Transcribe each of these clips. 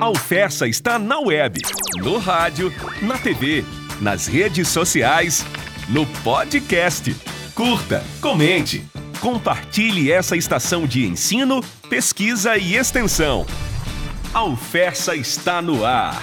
A Alfessa está na web, no rádio, na TV, nas redes sociais, no podcast. Curta, comente, compartilhe essa estação de ensino, pesquisa e extensão. A Alfessa está no ar.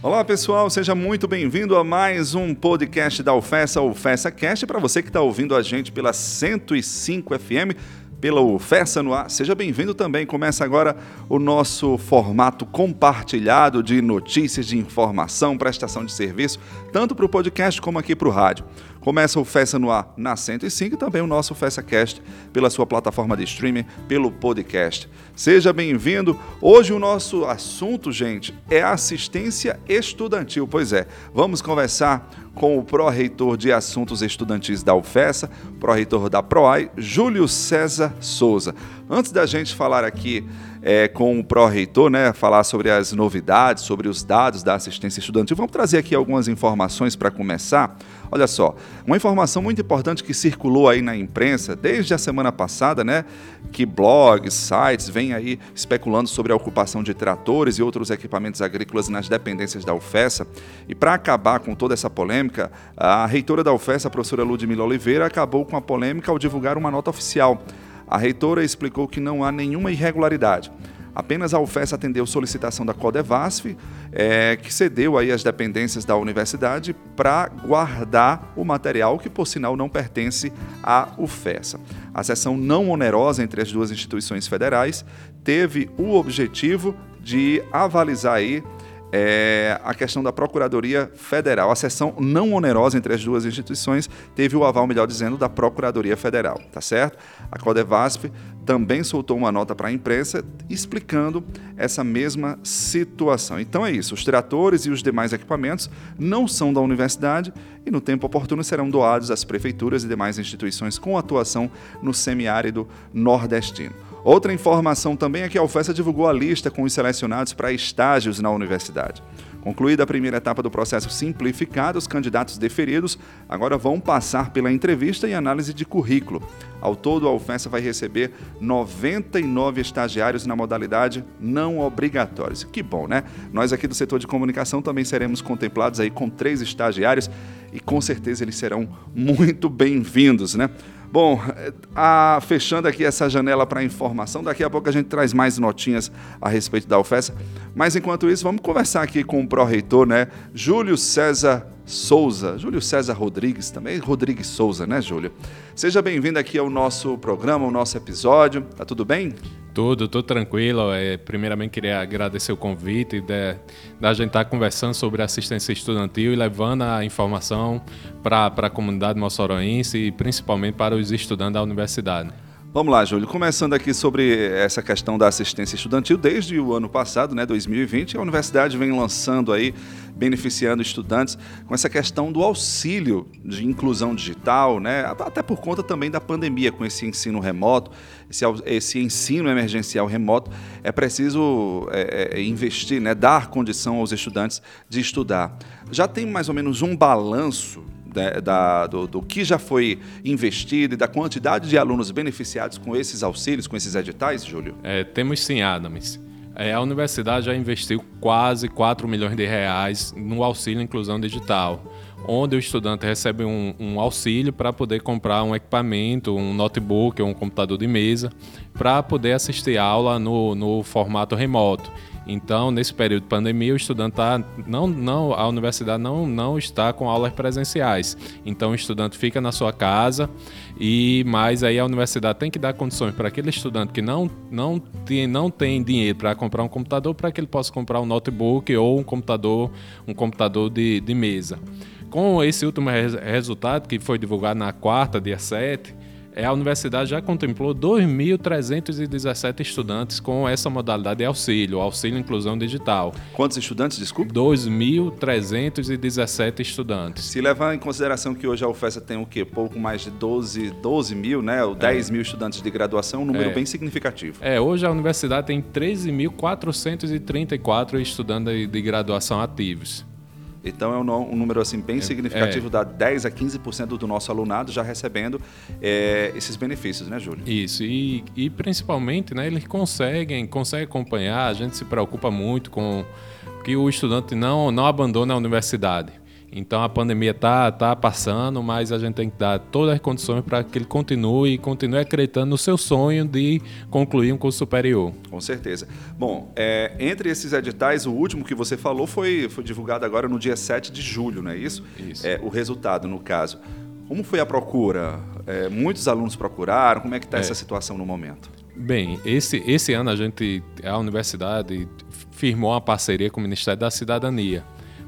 Olá pessoal, seja muito bem-vindo a mais um podcast da Alfessa, Alfessa Cast. Para você que está ouvindo a gente pela 105 FM, pela UFESA no ar. Seja bem-vindo também. Começa agora o nosso formato compartilhado de notícias, de informação, prestação de serviço, tanto para o podcast como aqui para o rádio. Começa o Festa no Ar na 105 e também o nosso FestaCast pela sua plataforma de streaming, pelo podcast. Seja bem-vindo. Hoje o nosso assunto, gente, é assistência estudantil. Pois é, vamos conversar com o pró-reitor de assuntos estudantis da UFESA, pró-reitor da PROAI, Júlio César Souza. Antes da gente falar aqui é, com o pró-reitor, né, falar sobre as novidades, sobre os dados da assistência estudantil, vamos trazer aqui algumas informações para começar. Olha só, uma informação muito importante que circulou aí na imprensa desde a semana passada, né, que blogs, sites vêm aí especulando sobre a ocupação de tratores e outros equipamentos agrícolas nas dependências da UFESA. E para acabar com toda essa polêmica, a reitora da UFESA, a professora Ludmila Oliveira, acabou com a polêmica ao divulgar uma nota oficial. A reitora explicou que não há nenhuma irregularidade. Apenas a UFES atendeu solicitação da Codevasf, é, que cedeu aí as dependências da universidade para guardar o material que, por sinal, não pertence à UFESA. A sessão não onerosa entre as duas instituições federais teve o objetivo de avalizar aí é, a questão da Procuradoria Federal. A sessão não onerosa entre as duas instituições teve o aval, melhor dizendo, da Procuradoria Federal, tá certo? A Codevasf também soltou uma nota para a imprensa explicando essa mesma situação. Então é isso, os tratores e os demais equipamentos não são da universidade e no tempo oportuno serão doados às prefeituras e demais instituições com atuação no semiárido nordestino. Outra informação também é que a UFESA divulgou a lista com os selecionados para estágios na universidade. Concluída a primeira etapa do processo simplificado, os candidatos deferidos agora vão passar pela entrevista e análise de currículo. Ao todo, a UFESA vai receber 99 estagiários na modalidade não obrigatórios. Que bom, né? Nós aqui do setor de comunicação também seremos contemplados aí com três estagiários e com certeza eles serão muito bem-vindos, né? Bom, a, fechando aqui essa janela para informação, daqui a pouco a gente traz mais notinhas a respeito da UFES. Mas enquanto isso, vamos conversar aqui com o pró-reitor, né? Júlio César Souza, Júlio César Rodrigues, também Rodrigues Souza, né, Júlio? Seja bem-vindo aqui ao nosso programa, ao nosso episódio. Tá tudo bem? Tudo, tudo tranquilo. É, primeiramente, queria agradecer o convite da gente estar tá conversando sobre assistência estudantil e levando a informação para a comunidade moçoroense e principalmente para os estudantes da universidade. Vamos lá, Júlio. Começando aqui sobre essa questão da assistência estudantil, desde o ano passado, né, 2020, a universidade vem lançando aí, beneficiando estudantes com essa questão do auxílio de inclusão digital, né, até por conta também da pandemia, com esse ensino remoto, esse, esse ensino emergencial remoto, é preciso é, é, investir, né, dar condição aos estudantes de estudar. Já tem mais ou menos um balanço da, da, do, do, que já foi investido e da quantidade de alunos beneficiados com esses auxílios, com esses editais, Júlio? É, temos sim, Adams. É, a universidade já investiu quase 4 milhões de reais no auxílio inclusão digital, onde o estudante recebe um, um auxílio para poder comprar um equipamento, um notebook ou um computador de mesa, para poder assistir aula no, no formato remoto. Então, nesse período de pandemia, o estudante tá, não, não, a universidade não, não está com aulas presenciais. Então, o estudante fica na sua casa e mais aí a universidade tem que dar condições para aquele estudante que não, não, tem, não tem dinheiro para comprar um computador, para que ele possa comprar um notebook ou um computador, um computador de, de mesa. Com esse último res, resultado, que foi divulgado na quarta, dia 7, é, a universidade já contemplou 2.317 estudantes com essa modalidade de auxílio, auxílio inclusão digital. Quantos estudantes, desculpe? 2.317 estudantes. Se levar em consideração que hoje a UFESA tem o quê? Pouco mais de 12, 12 mil, né? Ou 10 é. mil estudantes de graduação, um número é. bem significativo. É, hoje a universidade tem 13.434 estudantes de graduação ativos. Então é um, um número assim bem é, significativo, é. dá 10 a 15% do nosso alunado já recebendo é, esses benefícios, né, Júlio? Isso, e, e principalmente, né, eles conseguem, conseguem acompanhar, a gente se preocupa muito com que o estudante não, não abandone a universidade. Então a pandemia está tá passando, mas a gente tem que dar todas as condições para que ele continue e continue acreditando no seu sonho de concluir um curso superior. Com certeza. Bom, é, entre esses editais, o último que você falou foi, foi divulgado agora no dia 7 de julho, não é isso? Isso. É, o resultado, no caso. Como foi a procura? É, muitos alunos procuraram? Como é que está é. essa situação no momento? Bem, esse, esse ano a gente, a universidade firmou uma parceria com o Ministério da Cidadania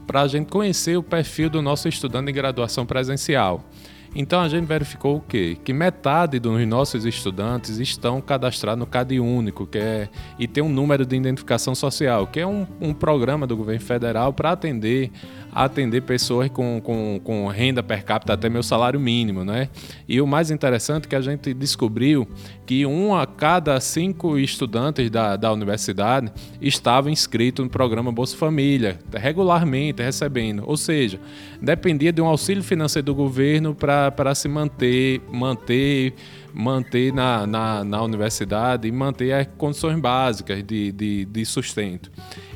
para a gente conhecer o perfil do nosso estudante em graduação presencial. Então a gente verificou o quê? Que metade dos nossos estudantes estão cadastrados no CAD único, que é e tem um número de identificação social, que é um, um programa do governo federal para atender atender pessoas com, com, com renda per capita até meu salário mínimo, né? E o mais interessante é que a gente descobriu que um a cada cinco estudantes da, da universidade estava inscrito no programa Bolsa Família, regularmente recebendo. Ou seja, dependia de um auxílio financeiro do governo para se manter, manter manter na, na, na, universidade e manter as condições básicas de, de, de sustento.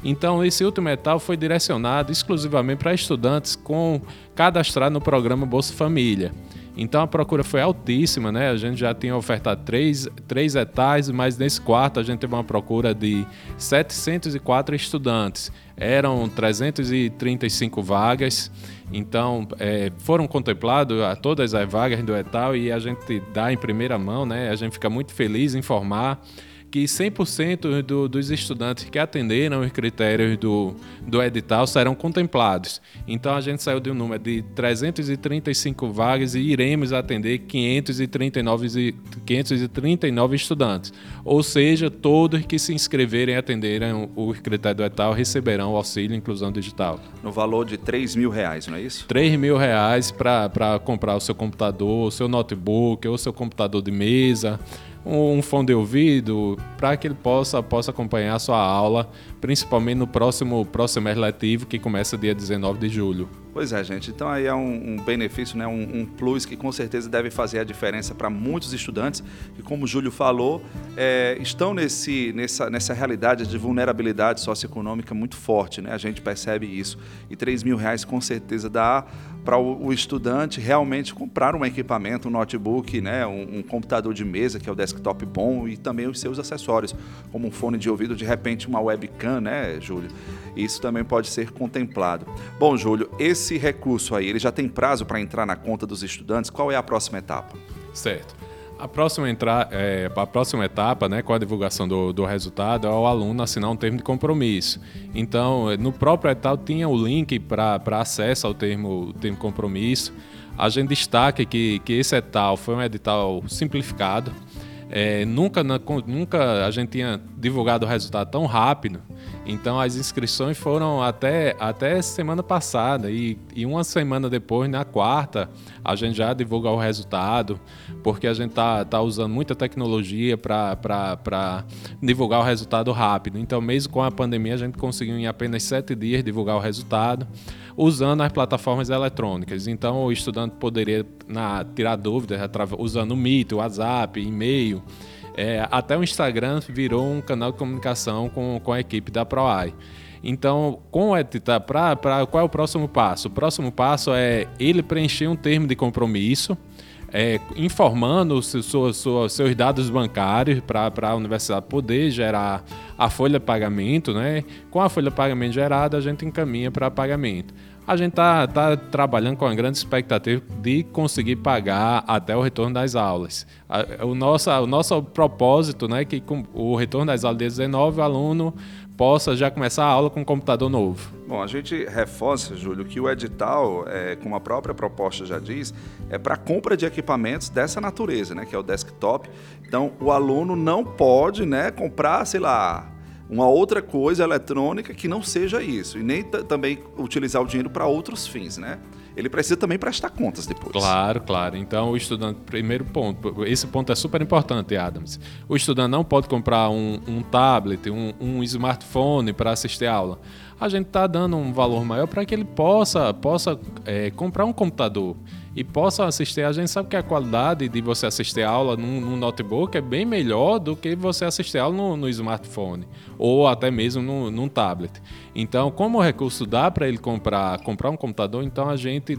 Então, esse último metal foi direcionado exclusivamente para estudantes com cadastrado no programa Bolsa Família. Então a procura foi altíssima, né? A gente já tinha ofertado três, três etais, mas nesse quarto a gente teve uma procura de 704 estudantes. Eram 335 vagas, então é, foram contempladas todas as vagas do etal e a gente dá em primeira mão, né? A gente fica muito feliz em informar que 100% do, dos estudantes que atenderam os critérios do, do edital serão contemplados. Então a gente saiu de um número de 335 vagas e iremos atender 539, 539 estudantes. Ou seja, todos que se inscreverem e atenderem o critério do edital receberão o auxílio inclusão digital. No valor de 3 mil reais, não é isso? 3 mil reais para comprar o seu computador, o seu notebook ou seu computador de mesa um fone de ouvido para que ele possa, possa acompanhar a sua aula, principalmente no próximo, próximo mês letivo, que começa dia 19 de julho. Pois é, gente. Então aí é um, um benefício, né? Um, um, plus que com certeza deve fazer a diferença para muitos estudantes que, como o Júlio falou, é, estão nesse, nessa, nessa realidade de vulnerabilidade socioeconômica muito forte, né? A gente percebe isso. E 3 mil reais com certeza dá para o, o, estudante realmente comprar um equipamento, um notebook, né? Um, um, computador de mesa, que é o desktop bom, e também os seus acessórios, como um fone de ouvido, de repente uma webcam, né, Júlio? Isso também pode ser contemplado. Bom, Júlio, esse esse recurso aí, ele já tem prazo para entrar na conta dos estudantes? Qual é a próxima etapa? Certo. A próxima, entra, é, a próxima etapa, né, com a divulgação do, do resultado, é o aluno assinar um termo de compromisso. Então, no próprio edital tinha o link para acesso ao termo, termo compromisso. A gente destaca que, que esse edital foi um edital simplificado. É, nunca, nunca a gente tinha divulgado o resultado tão rápido. Então as inscrições foram até, até semana passada e, e uma semana depois, na quarta, a gente já divulga o resultado, porque a gente tá, tá usando muita tecnologia para divulgar o resultado rápido. Então, mesmo com a pandemia, a gente conseguiu em apenas sete dias divulgar o resultado usando as plataformas eletrônicas. Então, o estudante poderia na, tirar dúvidas usando o Meet, o WhatsApp, e-mail. É, até o Instagram virou um canal de comunicação com, com a equipe da ProAI. Então, com o edital, pra, pra, qual é o próximo passo? O próximo passo é ele preencher um termo de compromisso, é, informando sua, seus dados bancários para a universidade poder gerar a folha de pagamento. Né? Com a folha de pagamento gerada, a gente encaminha para pagamento a gente está tá trabalhando com a grande expectativa de conseguir pagar até o retorno das aulas. O nosso, o nosso propósito né, que com o retorno das aulas de 19, o aluno possa já começar a aula com um computador novo. Bom, a gente reforça, Júlio, que o edital, é, como a própria proposta já diz, é para compra de equipamentos dessa natureza, né, que é o desktop. Então, o aluno não pode né, comprar, sei lá, uma outra coisa eletrônica que não seja isso. E nem também utilizar o dinheiro para outros fins, né? Ele precisa também prestar contas depois. Claro, claro. Então, o estudante, primeiro ponto, esse ponto é super importante, Adams. O estudante não pode comprar um, um tablet, um, um smartphone para assistir a aula. A gente está dando um valor maior para que ele possa, possa é, comprar um computador e possa assistir. A gente sabe que a qualidade de você assistir a aula num, num notebook é bem melhor do que você assistir a aula no, no smartphone ou até mesmo no, num tablet. Então, como o recurso dá para ele comprar, comprar um computador, então a gente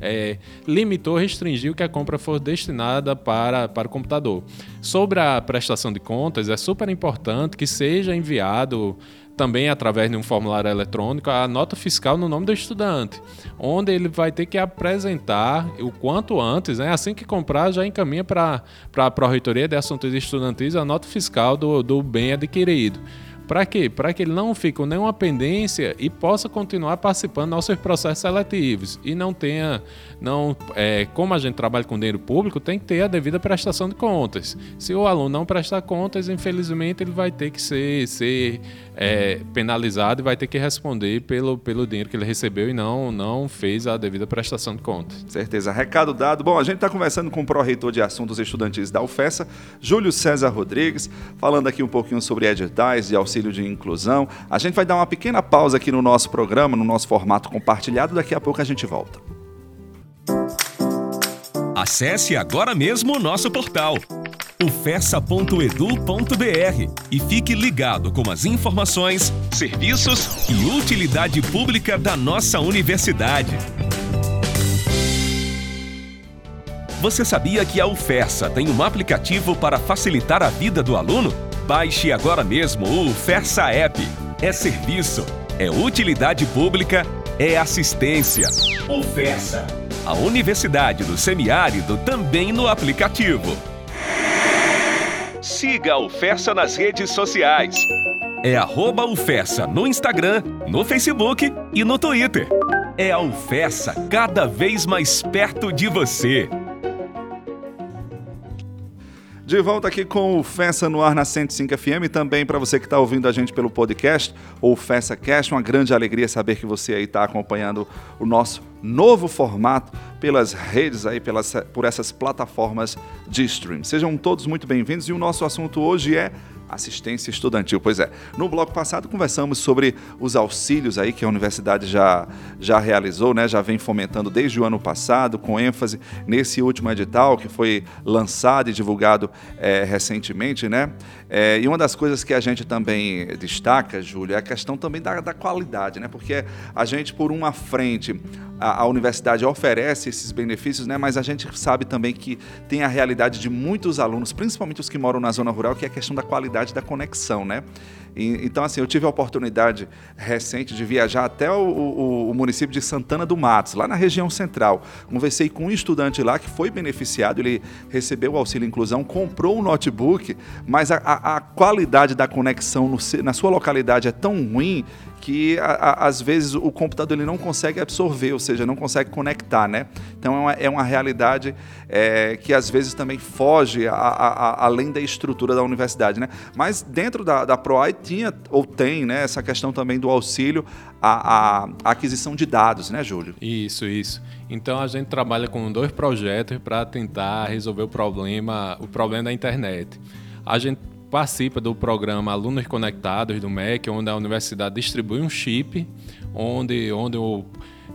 é, limitou, restringiu que a compra for destinada para, para o computador. Sobre a prestação de contas, é super importante que seja enviado também através de um formulário eletrônico a nota fiscal no nome do estudante, onde ele vai ter que apresentar o quanto antes, né, assim que comprar, já encaminha para a Pró-Reitoria de Assuntos Estudantis a nota fiscal do, do bem adquirido. Para quê? Para que ele não fique com nenhuma pendência e possa continuar participando dos nossos processos seletivos e não tenha, não, é, como a gente trabalha com dinheiro público, tem que ter a devida prestação de contas. Se o aluno não prestar contas, infelizmente ele vai ter que ser, ser é, penalizado e vai ter que responder pelo, pelo dinheiro que ele recebeu e não, não fez a devida prestação de contas. Certeza. Recado dado. Bom, a gente está conversando com o pró-reitor de assuntos estudantis da UFESA, Júlio César Rodrigues, falando aqui um pouquinho sobre editais de auxílio de inclusão. A gente vai dar uma pequena pausa aqui no nosso programa, no nosso formato compartilhado. Daqui a pouco a gente volta. Acesse agora mesmo o nosso portal ufessa.edu.br e fique ligado com as informações, serviços e utilidade pública da nossa universidade. Você sabia que a UFESA tem um aplicativo para facilitar a vida do aluno? Baixe agora mesmo o UFESA App. É serviço, é utilidade pública, é assistência. UFESA, a Universidade do Semiárido também no aplicativo. Siga a UFESA nas redes sociais. É arroba UFESA no Instagram, no Facebook e no Twitter. É a UFESA cada vez mais perto de você. De volta aqui com o Festa no ar na 105 FM, também para você que está ouvindo a gente pelo podcast ou Festa Cast, uma grande alegria saber que você aí está acompanhando o nosso novo formato pelas redes aí, pelas, por essas plataformas de stream. Sejam todos muito bem-vindos e o nosso assunto hoje é assistência estudantil. Pois é, no bloco passado conversamos sobre os auxílios aí que a universidade já, já realizou, né? já vem fomentando desde o ano passado, com ênfase nesse último edital que foi lançado e divulgado é, recentemente, né? É, e uma das coisas que a gente também destaca, Júlia, é a questão também da, da qualidade, né? Porque a gente, por uma frente, a, a, universidade oferece esses benefícios, né? Mas a gente sabe também que tem a realidade de muitos alunos, principalmente os que moram na zona rural, que é a questão da qualidade da conexão, né? E, então, assim, eu tive a oportunidade recente de viajar até o, o, o, município de Santana do Matos, lá na região central. Conversei com um estudante lá que foi beneficiado, ele recebeu o auxílio inclusão, comprou um notebook, mas a, a, a qualidade da conexão no, na sua localidade é tão ruim que a, a, às vezes o computador ele não consegue absorver, ou seja, não consegue conectar, né? Então é uma, é uma realidade é, que às vezes também foge a, além da estrutura da universidade, né? Mas dentro da, da PROAI tinha ou tem, né, essa questão também do auxílio à, à aquisição de dados, né, Júlio? Isso, isso. Então a gente trabalha com dois projetos para tentar resolver o problema, o problema da internet. A gente participa do programa Alunos Conectados do MEC, onde a universidade distribui um chip, onde, onde o,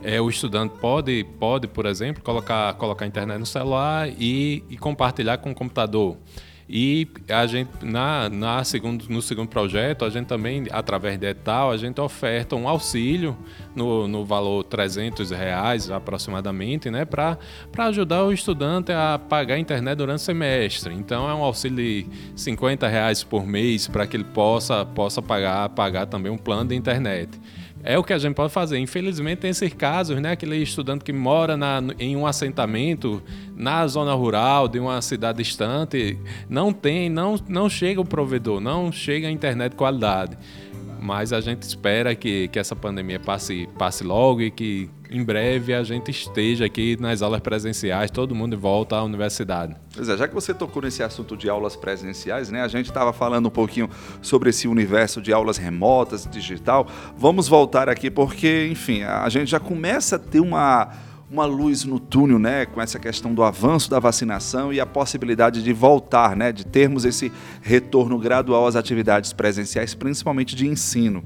é, o estudante pode, pode, por exemplo, colocar, colocar a internet no celular e, e compartilhar com o computador. E a gente, na, na segundo, no segundo projeto, a gente também, através de etal, a gente oferta um auxílio no, no valor 300 reais aproximadamente, né, para ajudar o estudante a pagar a internet durante o semestre. Então é um auxílio de 50 reais por mês para que ele possa, possa pagar, pagar também um plano de internet é o que a gente pode fazer. Infelizmente, tem esses casos, né? Aquele estudante que mora na, em um assentamento na zona rural de uma cidade distante, não tem, não, não chega o provedor, não chega a internet de qualidade. Mas a gente espera que, que essa pandemia passe, passe logo e que em breve a gente esteja aqui nas aulas presenciais, todo mundo volta à universidade. Pois é, já que você tocou nesse assunto de aulas presenciais, né? A gente estava falando um pouquinho sobre esse universo de aulas remotas, digital. Vamos voltar aqui porque, enfim, a gente já começa a ter uma uma luz no túnel, né, com essa questão do avanço da vacinação e a possibilidade de voltar, né, de termos esse retorno gradual às atividades presenciais, principalmente de ensino.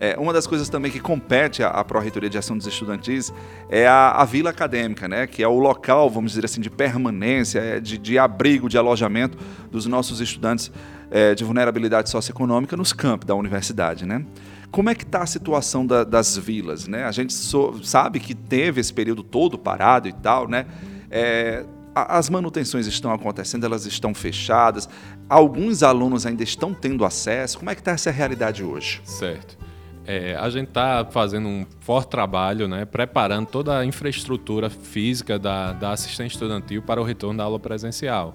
É, uma das coisas também que compete à, à Pró-Reitoria de Ação dos Estudantis é a, a, Vila Acadêmica, né? que é o local, vamos dizer assim, de permanência, é, de, de abrigo, de alojamento dos nossos estudantes é, de vulnerabilidade socioeconômica nos campos da universidade. Né? Como é que está a situação da, das vilas? Né? A gente so, sabe que teve esse período todo parado e tal, né? É, as manutenções estão acontecendo, elas estão fechadas, alguns alunos ainda estão tendo acesso. Como é que está essa realidade hoje? Certo. É, a gente está fazendo um forte trabalho, né, preparando toda a infraestrutura física da, da assistência estudantil para o retorno da aula presencial.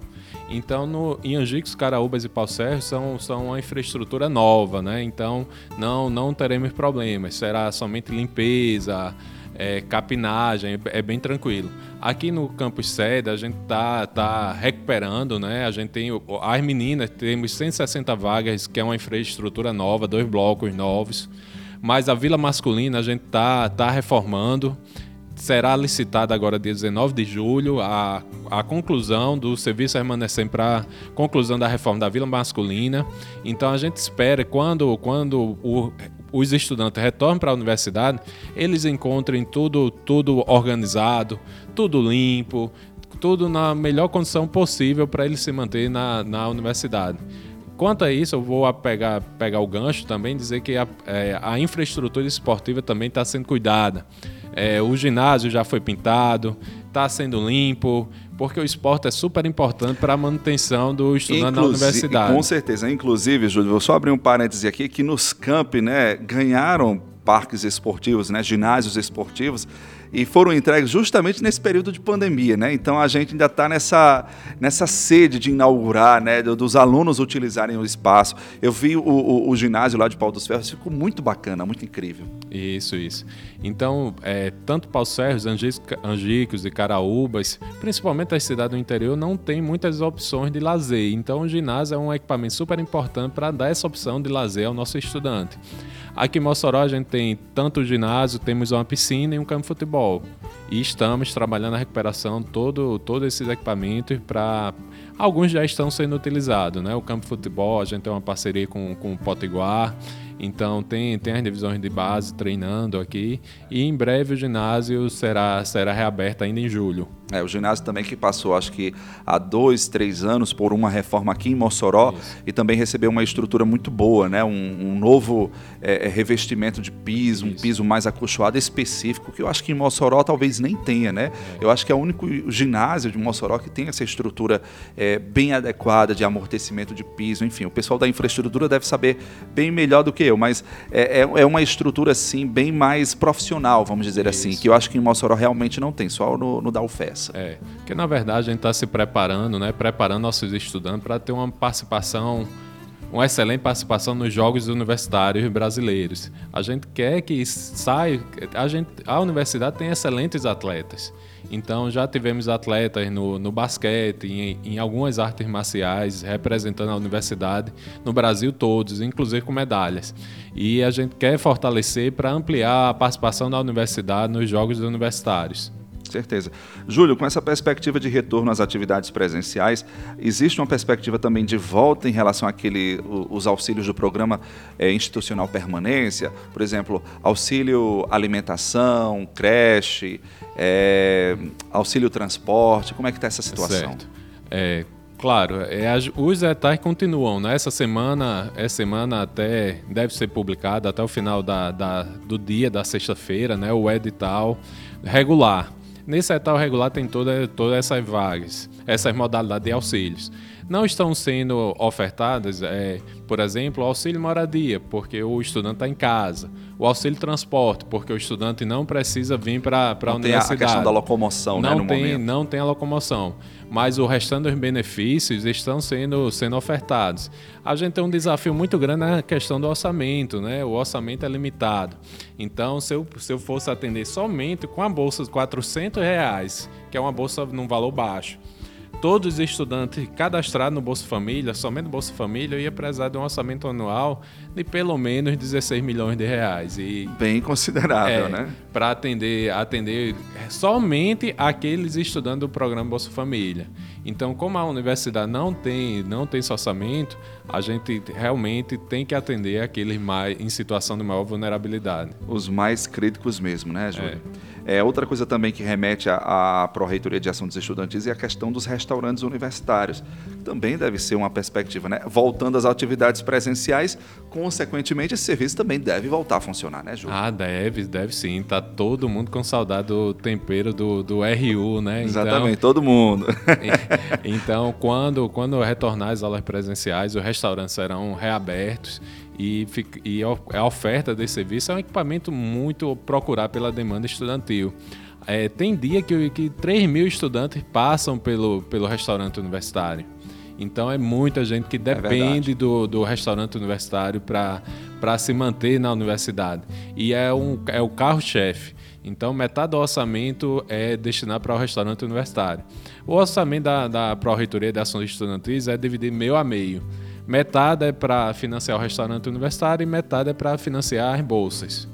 Então, no, Angicos, Caraúbas e Pauserro são, são uma infraestrutura nova, né? então não, não teremos problemas, será somente limpeza, é, capinagem, é bem tranquilo. Aqui no campus sede a gente tá, tá recuperando, né? A gente tem as meninas temos 160 vagas, que é uma infraestrutura nova, dois blocos novos. Mas a vila masculina a gente tá tá reformando. Será licitada agora dia 19 de julho a, a conclusão do serviço remanescente para conclusão da reforma da vila masculina. Então a gente espera quando quando o os estudantes retornem para a universidade, eles encontrem tudo, tudo organizado, tudo limpo, tudo na melhor condição possível para eles se manter na, na universidade. Quanto a isso, eu vou pegar, pegar o gancho também dizer que a, é, a infraestrutura esportiva também está sendo cuidada. É, o ginásio já foi pintado, está sendo limpo, porque o esporte é super importante para a manutenção do estudante Inclusive, na universidade. Com certeza. Inclusive, Júlio, vou só abrir um parêntese aqui, que nos campi né, ganharam parques esportivos, né, ginásios esportivos, e foram entregues justamente nesse período de pandemia, né? Então a gente ainda está nessa, nessa sede de inaugurar, né? Dos alunos utilizarem o espaço. Eu vi o, o, o ginásio lá de Pau dos Ferros, ficou muito bacana, muito incrível. Isso, isso. Então, é, tanto Pau dos Ferros, Angicos e Caraúbas, principalmente as cidades do interior, não tem muitas opções de lazer. Então o ginásio é um equipamento super importante para dar essa opção de lazer ao nosso estudante. Aqui em Mossoró a gente tem tanto ginásio, temos uma piscina e um campo de futebol. E estamos trabalhando a recuperação de todo, todos esses equipamentos para. Alguns já estão sendo utilizados, né? O campo de futebol, a gente tem uma parceria com, com o Potiguar então tem, tem as divisões de base treinando aqui e em breve o ginásio será, será reaberto ainda em julho. É, o ginásio também que passou, acho que há dois, três anos, por uma reforma aqui em Mossoró Isso. e também recebeu uma estrutura muito boa, né? um, um novo é, é revestimento de piso, Isso. um piso mais acolchoado específico, que eu acho que em Mossoró talvez nem tenha. Né? É. Eu acho que é o único ginásio de Mossoró que tem essa estrutura é, bem adequada de amortecimento de piso. Enfim, o pessoal da infraestrutura deve saber bem melhor do que eu mas é, é, uma estrutura assim bem mais profissional, vamos dizer assim, Isso. assim, que eu acho que em Mossoró realmente não tem, só no, no Dalfessa. É, porque na verdade a gente está se preparando, né, preparando nossos estudantes para ter uma participação uma excelente participação nos jogos universitários brasileiros. A gente quer que saia, a gente, a universidade tem excelentes atletas. Então já tivemos atletas no, no basquete, em, em, algumas artes marciais, representando a universidade no Brasil todos, inclusive com medalhas. E a gente quer fortalecer para ampliar a participação da universidade nos jogos universitários certeza. Júlio, com essa perspectiva de retorno às atividades presenciais, existe uma perspectiva também de volta em relação àquele, os auxílios do programa é, institucional permanência? Por exemplo, auxílio alimentação, creche, é, auxílio transporte, como é que está essa situação? Certo. É, Claro, é, os etais continuam. Né? Essa semana, essa semana até deve ser publicado até o final da, da do dia da sexta-feira, né? O edital regular. Nesse edital regular tem toda, todas essas vagas, essas modalidades de auxílios. Não estão sendo ofertadas, é, por exemplo, o auxílio moradia, porque o estudante está em casa. O auxílio transporte, porque o estudante não precisa vir para a universidade. Tem a questão da locomoção, não né, no tem, momento. Não tem a locomoção mas o restante dos benefícios estão sendo, sendo ofertados. A gente tem um desafio muito grande na questão do orçamento, né? O orçamento é limitado. Então, se eu, se eu fosse atender somente com a bolsa de 400 reais, que é uma bolsa num valor baixo, todos os estudantes cadastrados no Bolsa Família, somente no Bolsa Família, ia precisar de um orçamento anual de pelo menos 16 milhões de reais. E, Bem considerável, é, né? Para atender, atender somente aqueles estudantes do programa Bolsa Família. Então, como a universidade não tem, não tem orçamento, a gente realmente tem que atender aqueles mais, em situação de maior vulnerabilidade. Os mais críticos mesmo, né, Júlio? É. é outra coisa também que remete à, à Pró-Reitoria de Ação dos Estudantes é a questão dos restaurantes universitários. Também deve ser uma perspectiva, né? Voltando às atividades presenciais, consequentemente, esse serviço também deve voltar a funcionar, né, Júlio? Ah, deve, deve sim. Tá todo mundo com saudade do tempero do, do RU, né? Exatamente, então, todo mundo. então, quando, quando retornar as aulas presenciais, os restaurantes serão reabertos e, e a oferta desse serviço é um equipamento muito procurado pela demanda estudantil. É, tem dia que, que 3 mil estudantes passam pelo, pelo restaurante universitário. Então é muita gente que é depende é do, do restaurante universitário para se manter na universidade. E é, um, é o carro-chefe. Então, metade do orçamento é destinado para o restaurante universitário. O orçamento da, da Pró-Reitoria de Ações Estudantis é dividido meio a meio. Metade é para financiar o restaurante universitário e metade é para financiar as bolsas.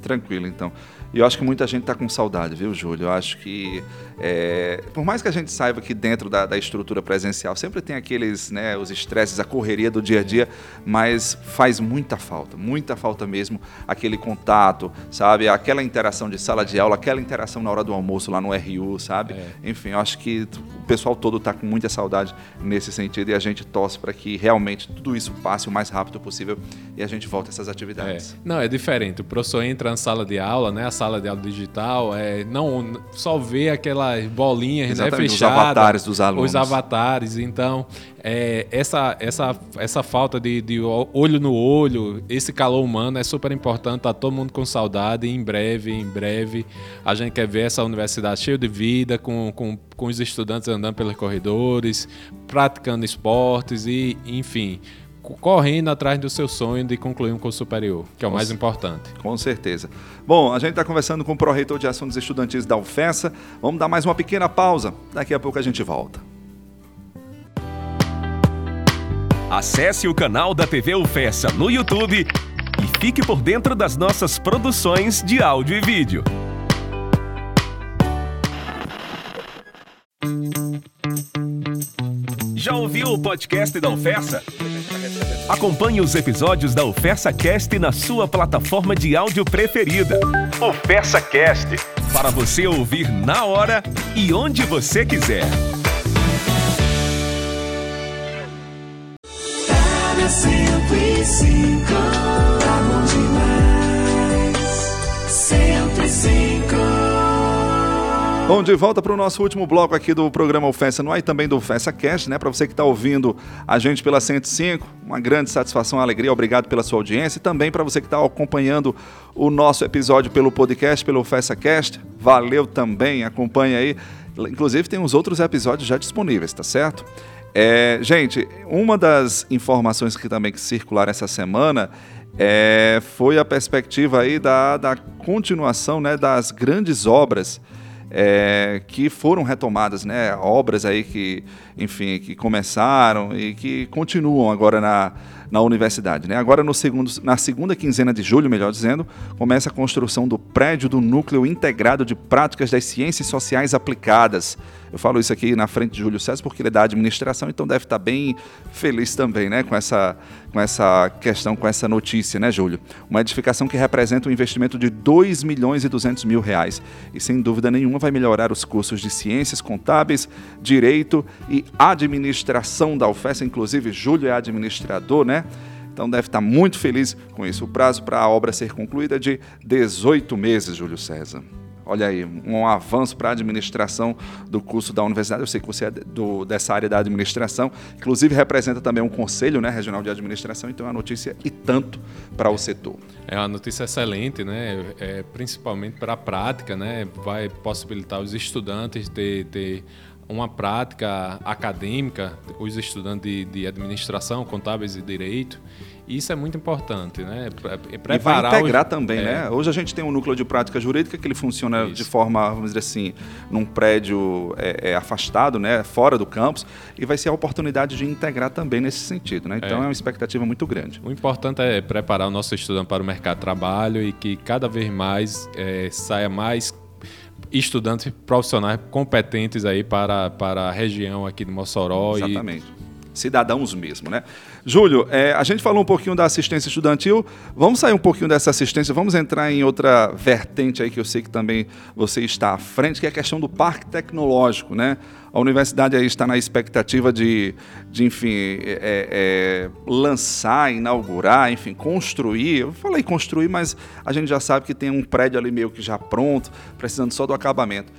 Tranquilo, então. E eu acho que muita gente está com saudade, viu, Júlio? Eu acho que, é, por mais que a gente saiba que dentro da, da estrutura presencial sempre tem aqueles, né, os estresses, a correria do dia a dia, mas faz muita falta, muita falta mesmo aquele contato, sabe? Aquela interação de sala de aula, aquela interação na hora do almoço lá no RU, sabe? É. Enfim, eu acho que o pessoal todo está com muita saudade nesse sentido e a gente torce para que realmente tudo isso passe o mais rápido possível e a gente volte a essas atividades. É. Não, é diferente. O professor entra na sala de aula, né? sala de aula digital, é, não só vê aquelas bolinhas né, fechadas. Os avatares dos alunos. Os avatares. Então, é, essa, essa, essa falta de, de, olho no olho, esse calor humano é super importante. Tá todo mundo com saudade. E em breve, em breve, a gente quer ver essa universidade cheia de vida, com, com, com os estudantes andando pelos corredores, praticando esportes e, enfim correndo atrás do seu sonho de concluir um curso superior, que é o mais importante. Com certeza. Bom, a gente está conversando com o pró-reitor de Assuntos Estudantis da UFESA. Vamos dar mais uma pequena pausa. Daqui a pouco a gente volta. Acesse o canal da TV UFESA no YouTube e fique por dentro das nossas produções de áudio e vídeo. Já ouviu o podcast da UFESA? Acompanhe os episódios da Oferta Cast na sua plataforma de áudio preferida. Oferta Cast para você ouvir na hora e onde você quiser. Bom, de volta para o nosso último bloco aqui do programa Ofensa no ar e também do Ofensa Cast, né? Para você que está ouvindo a gente pela 105, uma grande satisfação, alegria, obrigado pela sua audiência e também para você que está acompanhando o nosso episódio pelo podcast, pelo Ofensa Cast, valeu também, acompanha aí. Inclusive tem uns outros episódios já disponíveis, tá certo? É, gente, uma das informações que também que circularam essa semana é, foi a perspectiva aí da, da continuação né, das grandes obras é, que foram retomadas, né? Obras aí que, enfim, que começaram e que continuam agora na, na universidade. Né? Agora, no segundo, na segunda quinzena de julho, melhor dizendo, começa a construção do prédio do Núcleo Integrado de Práticas das Ciências Sociais Aplicadas. Eu falo isso aqui na frente de Júlio César porque ele é da administração, então deve estar bem feliz também né, com, essa, com essa questão, com essa notícia, né, Júlio? Uma edificação que representa um investimento de 2 milhões e 200 mil reais e, sem dúvida nenhuma, vai melhorar os cursos de Ciências Contábeis, Direito e Administração da UFES. Inclusive, Júlio é administrador, né? Então deve estar muito feliz com isso. O prazo para a obra ser concluída é de 18 meses, Júlio César. Olha aí, um avanço para a administração do curso da universidade. Eu sei que você é do, dessa área da administração, inclusive representa também um conselho né, regional de administração, então é uma notícia e tanto para o setor. É uma notícia excelente, né? É, principalmente para a prática, né? vai possibilitar os estudantes ter, ter uma prática acadêmica, os estudantes de, de administração, contábeis e direito. Isso é muito importante, né? Preparar e vai integrar os... também, é. né? Hoje a gente tem um núcleo de prática jurídica que ele funciona Isso. de forma, vamos dizer assim, num prédio é, é, afastado, né? Fora do campus, e vai ser a oportunidade de integrar também nesse sentido, né? Então é, é uma expectativa muito grande. O importante é preparar o nosso estudante para o mercado de trabalho e que cada vez mais é, saia mais estudantes profissionais competentes aí para, para a região aqui de Mossoró. Exatamente. E... Cidadãos mesmo, né? Júlio, é, a gente falou um pouquinho da assistência estudantil, vamos sair um pouquinho dessa assistência, vamos entrar em outra vertente aí que eu sei que também você está à frente, que é a questão do parque tecnológico, né? A universidade aí está na expectativa de, de enfim, é, é, lançar, inaugurar, enfim, construir. Eu falei construir, mas a gente já sabe que tem um prédio ali meio que já pronto, precisando só do acabamento.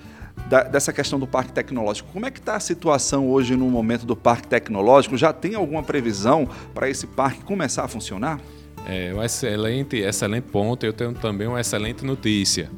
Da, dessa questão do parque tecnológico. Como é que está a situação hoje no momento do parque tecnológico? Já tem alguma previsão para esse parque começar a funcionar? É um excelente, excelente ponto. Eu tenho também uma excelente notícia.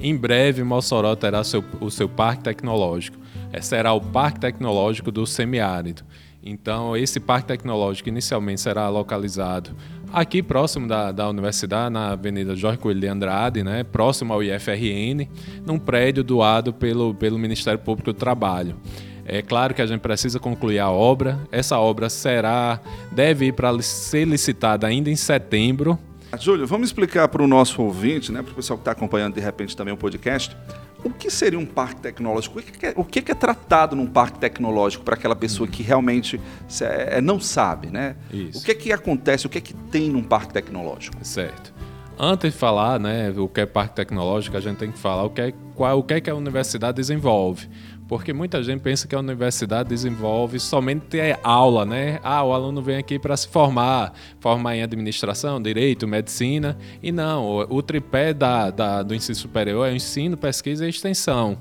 Em breve, Mossoró terá seu, o seu parque tecnológico. É, será o Parque Tecnológico do Semiárido. Então, esse parque tecnológico inicialmente será localizado aqui próximo da, da universidade, na Avenida Jorge Coelho de Andrade, né, próximo ao IFRN, num prédio doado pelo, pelo Ministério Público do Trabalho. É claro que a gente precisa concluir a obra. Essa obra será deve ir para ser licitada ainda em setembro. Júlio, vamos explicar para o nosso ouvinte, né, para o pessoal que está acompanhando de repente também o podcast, o que seria um parque tecnológico? O que é, o que é tratado num parque tecnológico para aquela pessoa que realmente é, não sabe, né? Isso. O que é que acontece, o que é que tem num parque tecnológico? Certo. Antes de falar, né, o que é parque tecnológico, a gente tem que falar o que é, qual, o que é que a universidade desenvolve. Porque muita gente pensa que a universidade desenvolve somente aula, né? Ah, o aluno vem aqui para se formar, formar em administração, direito, medicina. E não, o, tripé da, da, do ensino superior é ensino, pesquisa e extensão.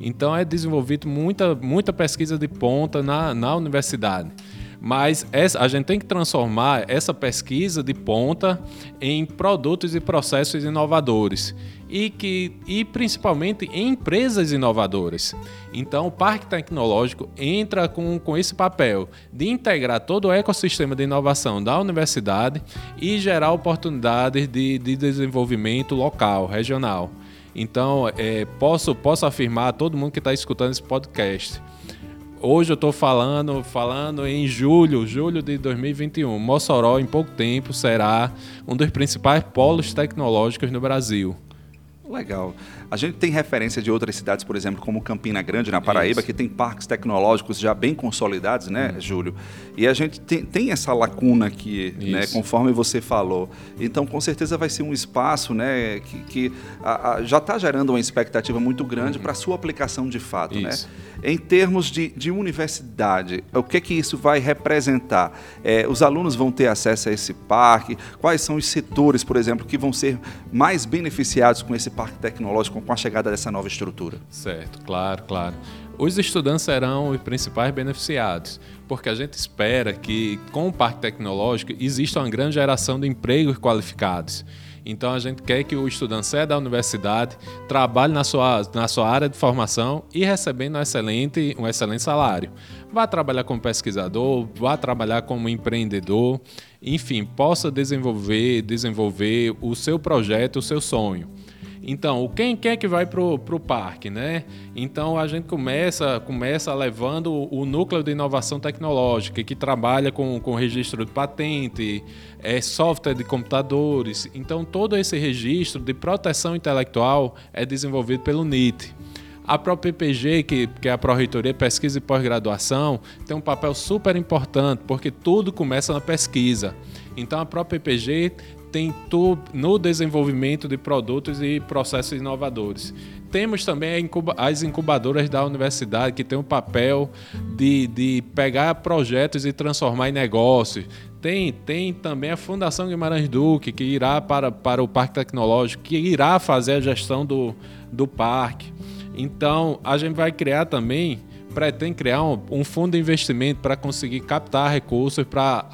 Então é desenvolvido muita, muita pesquisa de ponta na, na universidade. Mas essa, a gente tem que transformar essa pesquisa de ponta em produtos e processos inovadores e, que, e principalmente em empresas inovadoras. Então, o Parque Tecnológico entra com, com esse papel de integrar todo o ecossistema de inovação da universidade e gerar oportunidades de, de desenvolvimento local, regional. Então, é, posso, posso afirmar a todo mundo que está escutando esse podcast hoje eu estou falando, falando em julho, julho de 2021. Mossoró, em pouco tempo, será um dos principais polos tecnológicos no Brasil. Legal. A gente tem referência de outras cidades, por exemplo, como Campina Grande, na Paraíba, Isso. que tem parques tecnológicos já bem consolidados, né, hum. Júlio? E a gente tem, tem essa lacuna aqui, né, conforme você falou. Então, com certeza vai ser um espaço né, que, que a, a, já está gerando uma expectativa muito grande uhum. para a sua aplicação de fato. Né? Isso. Né? Em termos de, de universidade, o que é que isso vai representar? É, os alunos vão ter acesso a esse parque? Quais são os setores, por exemplo, que vão ser mais beneficiados com esse parque tecnológico, com a chegada dessa nova estrutura? Certo, claro, claro. Os estudantes serão os principais beneficiados, porque a gente espera que, com o parque tecnológico, exista uma grande geração de empregos qualificados. Então a gente quer que o estudante saia da universidade, trabalhe na sua, na sua área de formação e recebendo um excelente, um excelente salário. Vá trabalhar como pesquisador, vá trabalhar como empreendedor, enfim, possa desenvolver, desenvolver o seu projeto, o seu sonho. Então, quem quer que vai para o parque, né? Então a gente começa, começa levando o núcleo de inovação tecnológica, que trabalha com, com registro de patente, é, software de computadores. Então todo esse registro de proteção intelectual é desenvolvido pelo NIT. A própria PPG, que, que é a Pró-Reitoria Pesquisa e Pós-Graduação, tem um papel super importante, porque tudo começa na pesquisa. Então a própria PPG tem no desenvolvimento de produtos e processos inovadores. Temos também as incubadoras da universidade, que tem o papel de, de pegar projetos e transformar em negócios. Tem, tem também a Fundação Guimarães Duque, que irá para, para o Parque Tecnológico, que irá fazer a gestão do, do parque. Então, a gente vai criar também pretende criar um, um, fundo de investimento para conseguir captar recursos para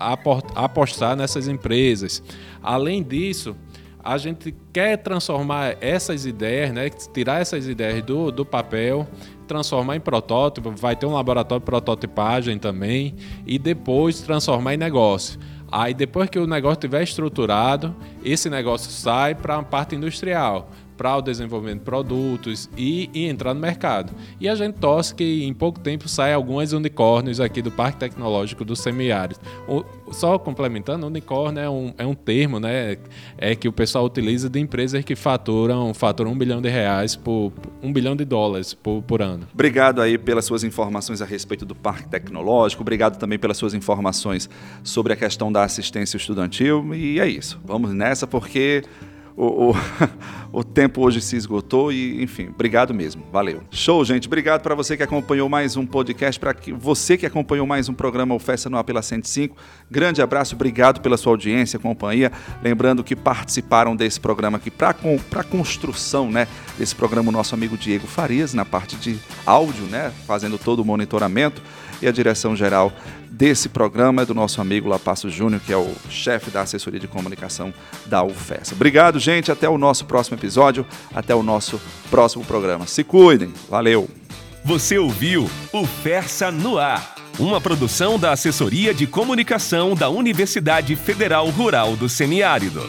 apostar nessas empresas. Além disso, a gente quer transformar essas ideias, né, tirar essas ideias do, do papel, transformar em protótipo, vai ter um laboratório de prototipagem também, e depois transformar em negócio. Aí depois que o negócio estiver estruturado, esse negócio sai para a parte industrial para o desenvolvimento de produtos e, e, entrar no mercado. E a gente torce que em pouco tempo saia alguns unicórnios aqui do Parque Tecnológico do Semiárido. Só complementando, unicórnio é um, é um termo né, é que o pessoal utiliza de empresas que faturam, faturam um bilhão de reais por um bilhão de dólares por, por ano. Obrigado aí pelas suas informações a respeito do Parque Tecnológico, obrigado também pelas suas informações sobre a questão da assistência estudantil. E é isso. Vamos nessa porque o, o, o, tempo hoje se esgotou e, enfim, obrigado mesmo. Valeu. Show, gente. Obrigado para você que acompanhou mais um podcast, para você que acompanhou mais um programa O Festa no pela 105. Grande abraço, obrigado pela sua audiência, companhia. Lembrando que participaram desse programa aqui para a construção né, desse programa o nosso amigo Diego Farias, na parte de áudio, né, fazendo todo o monitoramento e a direção geral desse programa é do nosso amigo Lapasso Júnior, que é o chefe da assessoria de comunicação da UFES. Obrigado, gente. Até o nosso próximo episódio, até o nosso próximo programa. Se cuidem. Valeu. Você ouviu o Fersa no Ar, uma produção da Assessoria de Comunicação da Universidade Federal Rural do Semiárido.